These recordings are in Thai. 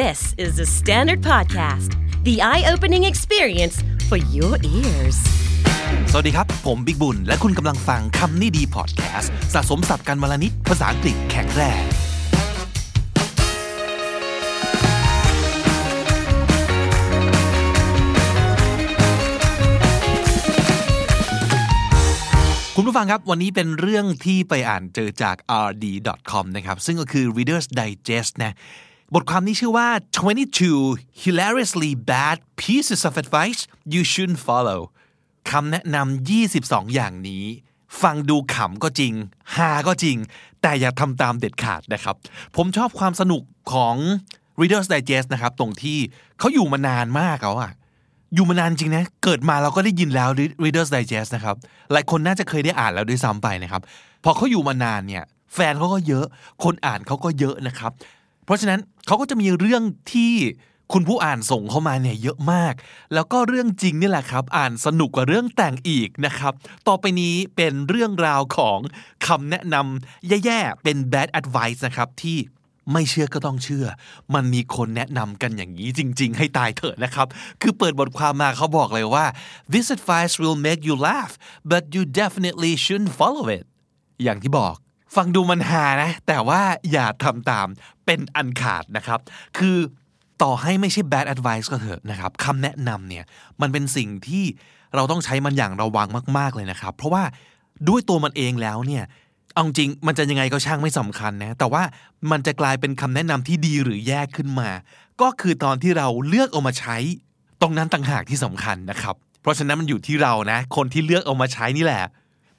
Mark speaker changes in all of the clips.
Speaker 1: This is the Standard Podcast, the eye opening experience for your ears.
Speaker 2: สวัสดีครับ ผมบิ๊กบุญ และคุณกำลังฟังคำนี้ดีพอดแคสต์สะสมสับกันวลนิดภาษาอังกฤษแข็งแรงคุณผู้ฟังครับ วันนี้เป็นเรื่องที่ไปอ่านเจอจาก rd.com นะครับ ซึ่งก็คือ Reader's Digest นะ บทความนี้ชื่อว่า 22 hilariously bad pieces of advice you shouldn't follow คำแนะนำ 22 อย่างนี้ ฟังดูขำก็จริงฮาก็จริง แต่อย่าทำตามเด็ดขาดนะครับ ผมชอบความสนุกของ Reader's Digest นะครับ ตรงที่เขาอยู่มานานมากเขาอะอยู่มานานจริงนะ เกิดมาเราก็ได้ยินแล้ว Reader's Digest นะครับ หลายคนน่าจะเคยได้อ่านแล้วด้วยซ้ำไปนะครับ พอเขาอยู่มานานเนี่ย แฟนเขาก็เยอะ คนอ่านเขาก็เยอะนะครับ เพราะฉะนั้นเขาก็จะมีเรื่องที่คุณผู้อ่านส่งเข้ามาเนี่ยเยอะมาก แล้วก็เรื่องจริงนี่แหละครับ อ่านสนุกกว่าเรื่องแต่งอีกนะครับ ต่อไปนี้เป็นเรื่องราวของคำแนะนำแย่ๆ เป็น bad advice นะครับที่ไม่เชื่อก็ต้องเชื่อ มันมีคนแนะนำกันอย่างนี้จริง ๆ ให้ตายเถอะนะครับ คือเปิดบทความมาเขาบอกเลยว่า this advice will make you laugh but you definitely shouldn't follow it อย่างที่บอก ฟังดูมันหานะ แต่ว่าอย่าทำตามเป็นอันขาดนะครับ คือต่อให้ไม่ใช่ bad advice ก็เถอะนะครับคำแนะนำเนี่ยมันเป็นสิ่งที่เราต้องใช้มันอย่างระวังมาก ๆเลยนะครับ เพราะว่าด้วยตัวมันเองแล้วเนี่ยเอาจริงมันจะยังไงก็ช่างไม่สำคัญนะ แต่ว่ามันจะกลายเป็นคำแนะนำที่ดีหรือแย่ขึ้นมา ก็คือตอนที่เราเลือกเอามาใช้ ตรงนั้นต่างหากที่สำคัญนะครับ เพราะฉะนั้นมันอยู่ที่เรานะ คนที่เลือกเอามาใช้นี่แหละ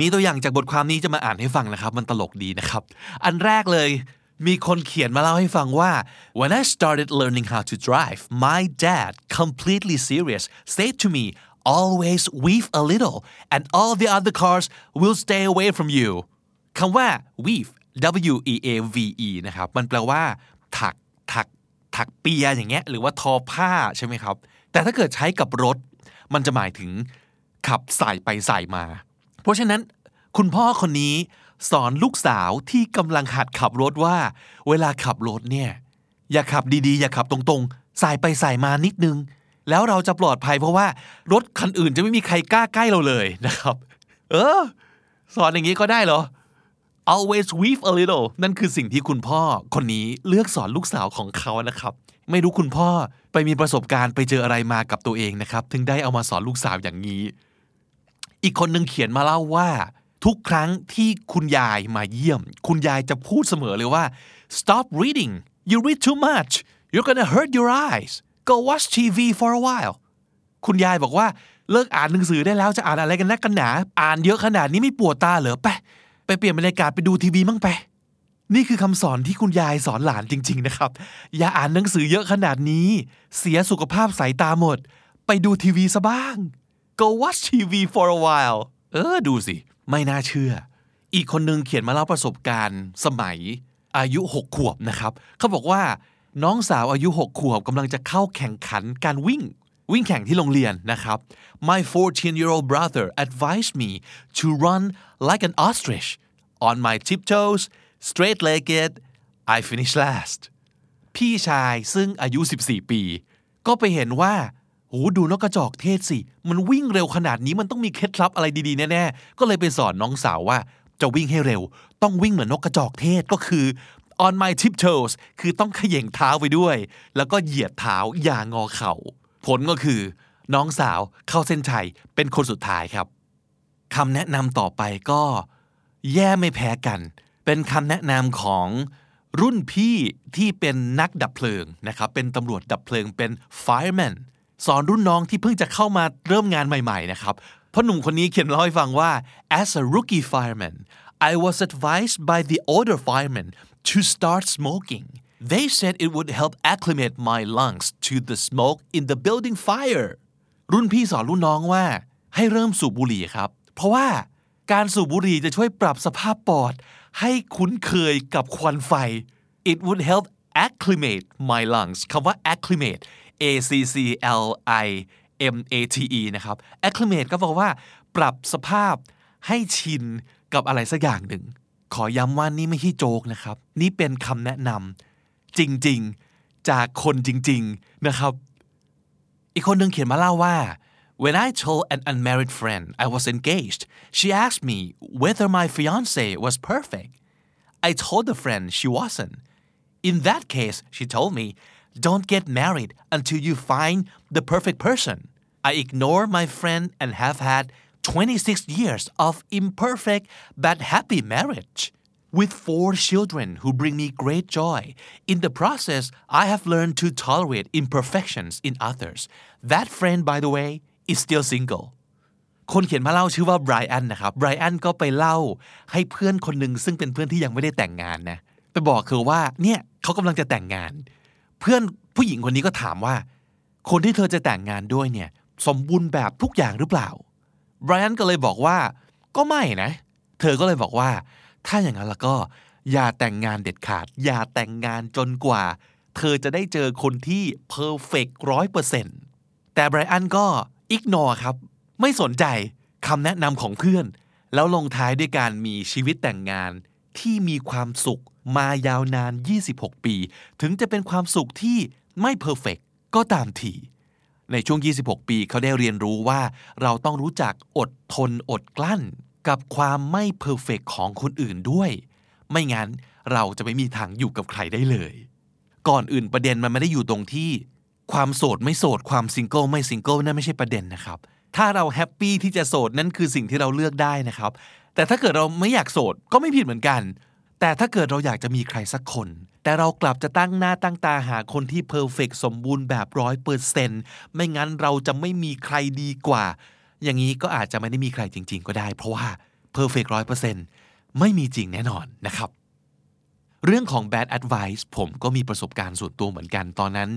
Speaker 2: มีตัวอย่างจากบทความนี้จะมาอ่านให้ฟังนะครับ มันตลกดีนะครับ อันแรกเลยมีคนเขียนมาเล่าให้ฟังว่า when I started learning how to drive my dad completely serious said to me always weave a little and all the other cars will stay away from you คำว่า weave w e a v e นะครับ มันแปลว่า ถัก ถัก ถักเปียอย่างเงี้ย หรือว่าทอผ้าใช่ไหมครับ แต่ถ้าเกิดใช้กับรถ มันจะหมายถึงขับสายไปสายมา ราะฉะนั้นคุณพ่อคนนี้สอนลูกสาวที่กำลังหัดขับรถว่า เวลาขับรถเนี่ย อย่าขับดีๆ อย่าขับตรงๆ สายไปสายมานิดนึง แล้วเราจะปลอดภัยเพราะว่ารถคันอื่นจะไม่มีใครกล้าใกล้เราเลยนะครับ เออ สอนอย่างนี้ก็ได้เหรอ always weave a little นั่นคือสิ่งที่คุณพ่อคนนี้เลือกสอนลูกสาวของเขานะครับ ไม่รู้คุณพ่อไปมีประสบการณ์ไปเจออะไรมากับตัวเองนะครับ ถึงได้เอามาสอนลูกสาวอย่างนี้ อีกคนหนึ่งเขียนมาเล่าว่า ทุกครั้งที่คุณยายมาเยี่ยม คุณยายจะพูดเสมอเลยว่า stop reading you read too much you're gonna hurt your eyes go watch TV for a while คุณยายบอกว่าเลิกอ่านหนังสือได้แล้วจะอ่านอะไรกันนักกันหนา อ่านเยอะขนาดนี้ไม่ปวดตาเหรอไปไปเปลี่ยนบรรยากาศไปดูทีวีมั่งไปนี่คือคำสอนที่คุณยายสอนหลานจริง ๆ นะครับ อย่าอ่านหนังสือเยอะขนาดนี้ เสียสุขภาพสายตาหมด ไปดูทีวีซะบ้าง go watch TV for a while เออดูสิ ไม่น่าเชื่อ อีกคนนึงเขียนมาเล่าประสบการณ์สมัยอายุ 6 ขวบนะครับ เขาบอกว่าน้องสาวอายุ 6 ขวบกำลังจะเข้าแข่งขันการวิ่ง วิ่งแข่งที่โรงเรียนนะครับ My 14-year-old brother advised me to run like an ostrich on my tiptoes straight-legged I finished last พี่ชายซึ่งอายุ 14 ปี ก็ไปเห็นว่า โหดูนกกระจอกเทศสิ มันวิ่งเร็วขนาดนี้มันต้องมีเคล็ดลับอะไรดีๆแน่ๆ ก็เลยไปสอนน้องสาวว่า จะวิ่งให้เร็ว ต้องวิ่งเหมือนนกกระจอกเทศก็คือ on my tiptoes คือต้องเขย่งเท้าไปด้วย แล้วก็เหยียดเท้าอย่างอเข่า ผลก็คือ น้องสาวเข้าเส้นชัยเป็นคนสุดท้ายครับคำแนะนำต่อไปก็ แย่ไม่แพ้กัน เป็นคำแนะนำของรุ่นพี่ที่เป็นนักดับเพลิงนะครับเป็นตำรวจดับเพลิงเป็น fireman สอนรุ่นน้องที่เพิ่งจะเข้ามาเริ่มงานใหม่ๆนะครับเพราะหนุ่มคนนี้เขียนเล่าให้ฟังว่า as a rookie fireman I was advised by the older firemen to start smoking they said it would help acclimate my lungs to the smoke in the building fire รุ่นพี่สอนรุ่นน้องว่า ให้เริ่มสูบบุหรี่ครับ เพราะว่าการสูบบุหรี่จะช่วยปรับสภาพปอด ให้คุ้นเคยกับควันไฟ it would help acclimate my lungs คำว่า acclimate a c c l i m a t e นะครับ acclimate ก็บอกว่า ปรับสภาพให้ชินกับอะไรสักอย่างหนึ่ง ขอย้ำว่านี่ไม่ใช่โจกนะครับ นี่เป็นคำแนะนำจริงๆ จากคนจริง ๆ นะครับ อีกคนหนึ่งเขียนมาเล่าว่า When I told an unmarried friend I was engaged she asked me whether my fiance was perfect I told the friend she wasn't in that case she told me don't get married until you find the perfect person I ignored my friend and have had 26 years of imperfect but happy marriage with four children who bring me great joy. In the process, I have learned to tolerate imperfections in others. That friend, by the way, is still single. คนเขียนมาเล่าชื่อว่าไบรอันนะครับไบรอันก็ไปเล่าให้เพื่อนคนหนึ่งซึ่งเป็นเพื่อนที่ยังไม่ได้แต่งงานนะไปบอกคือว่าเนี่ยเขากำลังจะแต่งงาน เพื่อนผู้หญิงคนนี้ก็ถามว่า คนที่เธอจะแต่งงานด้วยเนี่ยสมบูรณ์แบบทุกอย่างหรือเปล่าไบรอันก็เลยบอกว่า ก็ไม่นะ เธอก็เลยบอกว่า ถ้าอย่างนั้นแล้วก็อย่าแต่งงานเด็ดขาด อย่าแต่งงานจนกว่า เธอจะได้เจอคนที่เพอร์เฟกร้อยเปอร์เซ็นต์แต่ไบรอันก็อิกนอครับ ไม่สนใจคำแนะนำของเพื่อน แล้วลงท้ายด้วยการมีชีวิตแต่งงาน ที่มีความสุขมายาวนาน 26 ปี ถึงจะเป็นความสุขที่ไม่ perfect ก็ตามทีในช่วง 26 ปีเขาได้เรียนรู้ว่าเราต้องรู้จักอดทนอดกลั้น กับความไม่ perfect ของคนอื่นด้วย ไม่งั้นเราจะไม่มีทางอยู่กับใครได้เลย ก่อนอื่นประเด็นมันไม่ได้อยู่ตรงที่ ความโสดไม่โสดความซิงเกิลไม่ซิงเกิลนั่นไม่ใช่ประเด็นนะครับ ถ้าเรา happy ที่จะโสดนั่นคือสิ่งที่เราเลือกได้นะครับ แต่ถ้าเกิดเราไม่อยากโสดก็ไม่ผิดเหมือนกัน แต่ถ้าเกิดเราอยากจะมีใครสักคน แต่เรากลับจะตั้งหน้าตั้งตาหาคนที่ perfect สมบูรณ์แบบร้อยเปอร์เซนต์ไม่งั้นเราจะไม่มีใครดีกว่า อย่างนี้ก็อาจจะไม่ได้มีใครจริง ๆ ก็ได้ เพราะว่า perfect ร้อยเปอร์เซนต์ไม่มีจริงแน่นอนนะครับเรื่องของ bad advice ผมก็มีประสบการณ์ส่วนตัวเหมือนกันตอนนั้น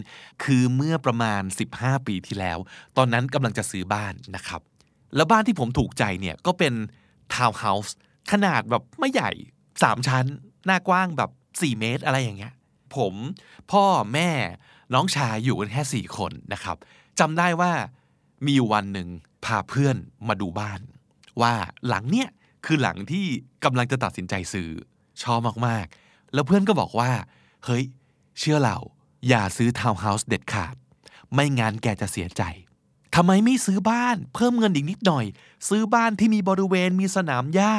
Speaker 2: คือเมื่อประมาณ 15 ปีที่แล้ว ตอนนั้นกำลังจะซื้อบ้านนะครับ แล้วบ้านที่ผมถูกใจเนี่ยก็เป็น ทาวน์เฮาส์ขนาดแบบไม่ใหญ่3ชั้น หน้ากว้างแบบ4เมตรอะไรอย่างเงี้ย ผมพ่อแม่น้องชายอยู่กันแค่สี่คนนะครับจำได้ว่ามีวันหนึ่งพาเพื่อนมาดูบ้าน ว่าหลังเนี้ยคือหลังที่กำลังจะตัดสินใจซื้อชอบมากๆ แล้วเพื่อนก็บอกว่า เฮ้ย เชื่อเรา อย่าซื้อทาวน์เฮาส์เด็ดขาด ไม่งั้นแกจะเสียใจ ทำไมไม่ซื้อบ้านเพิ่มเงินอีกนิดหน่อย ซื้อบ้านที่มีบริเวณมีสนามหญ้า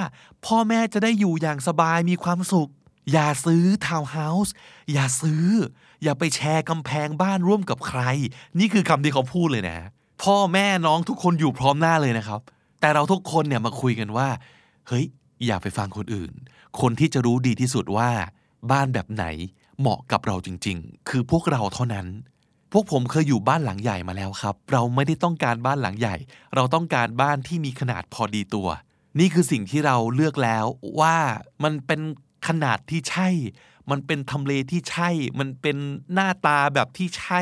Speaker 2: พ่อแม่จะได้อยู่อย่างสบายมีความสุข อย่าซื้อทาวน์เฮาส์อย่าซื้อ อย่าไปแชร์กำแพงบ้านร่วมกับใคร นี่คือคำที่เขาพูดเลยนะ พ่อแม่น้องทุกคนอยู่พร้อมหน้าเลยนะครับ แต่เราทุกคนเนี่ยมาคุยกันว่า เฮ้ย อย่าไปฟังคนอื่น คนที่จะรู้ดีที่สุดว่า บ้านแบบไหนเหมาะกับเราจริง ๆ คือพวกเราเท่านั้น พวกผมเคยอยู่บ้านหลังใหญ่มาแล้วครับ เราไม่ได้ต้องการบ้านหลังใหญ่ เราต้องการบ้านที่มีขนาดพอดีตัว นี่คือสิ่งที่เราเลือกแล้วว่ามันเป็นขนาดที่ใช่ มันเป็นทำเลที่ใช่ มันเป็นหน้าตาแบบที่ใช่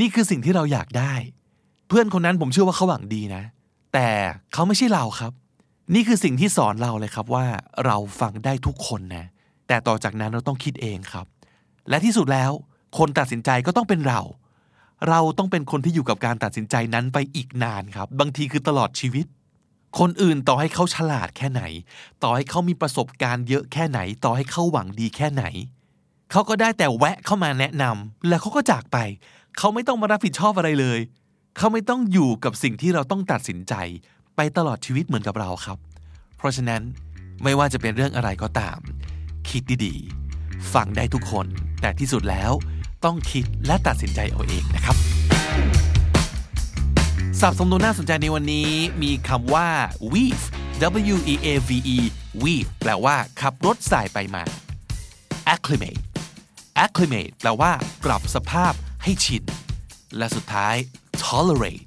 Speaker 2: นี่คือสิ่งที่เราอยากได้ เพื่อนคนนั้นผมเชื่อว่าเขาหวังดีนะ แต่เขาไม่ใช่เราครับ นี่คือสิ่งที่สอนเราเลยครับว่าเราฟังได้ทุกคนนะ แต่ต่อจากนั้นเราต้องคิดเองครับ และที่สุดแล้ว คนตัดสินใจก็ต้องเป็นเรา เราต้องเป็นคนที่อยู่กับการตัดสินใจนั้นไปอีกนานครับ บางทีคือตลอดชีวิต คนอื่นต่อให้เขาฉลาดแค่ไหน ต่อให้เขามีประสบการณ์เยอะแค่ไหน ต่อให้เขาหวังดีแค่ไหน เขาก็ได้แต่แวะเข้ามาแนะนำแล้วเขาก็จากไป เขาไม่ต้องมารับผิดชอบอะไรเลย เขาไม่ต้องอยู่กับสิ่งที่เราต้องตัดสินใจ ไปตลอดชีวิตเหมือนกับเราครับ เพราะฉะนั้นไม่ว่าจะเป็นเรื่องอะไรก็ตาม คิดดีๆ ฟังได้ทุกคน แต่ที่สุดแล้ว ต้องคิดและตัดสินใจเอาเองนะครับสับสมนุนน่าสนใจในวันนี้มีคำว่า weave w e a v e weave แปลว่าขับรถสายไปมา acclimate acclimate แปลว่า ปรับสภาพให้ชิน และสุดท้าย tolerate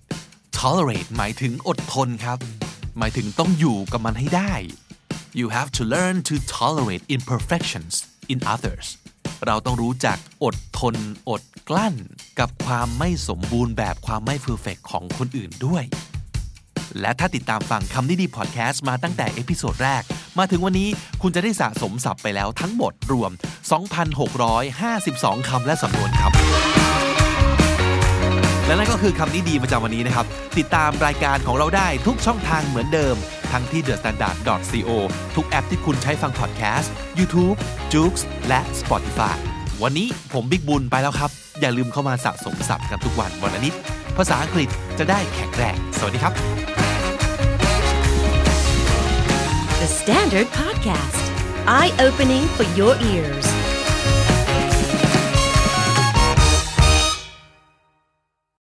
Speaker 2: tolerate หมายถึงอดทนครับ หมายถึงต้องอยู่กับมันให้ได้ you have to learn to tolerate imperfections in others เราต้องรู้จักอดทนอดกลั้น กับความไม่สมบูรณ์แบบความไม่ perfect ของคนอื่นด้วย และถ้าติดตามฟังคำนี้ดีพอดแคสต์มาตั้งแต่ episode แรก มาถึงวันนี้คุณจะได้สะสมศัพท์ไปแล้วทั้งหมดรวม 2,652 คำและสำนวนครับและนั่นก็คือคำนี้ดีประจำวันนี้นะครับ ติดตามรายการของเราได้ทุกช่องทางเหมือนเดิม ทั้งที่ thestandard.co ทุกแอปที่คุณใช้ฟังพอดแคสต์ YouTube, j o o x และ Spotify วันนี้ผมบิ๊กบุญไปแล้วครับ อย่าลืมเข้ามาสะสมศัพท์กันทุกวันวันละนิด ภาษาอังกฤษจะได้แข็งแรงสวัสดีครับ
Speaker 1: The Standard Podcast, eye opening for your ears.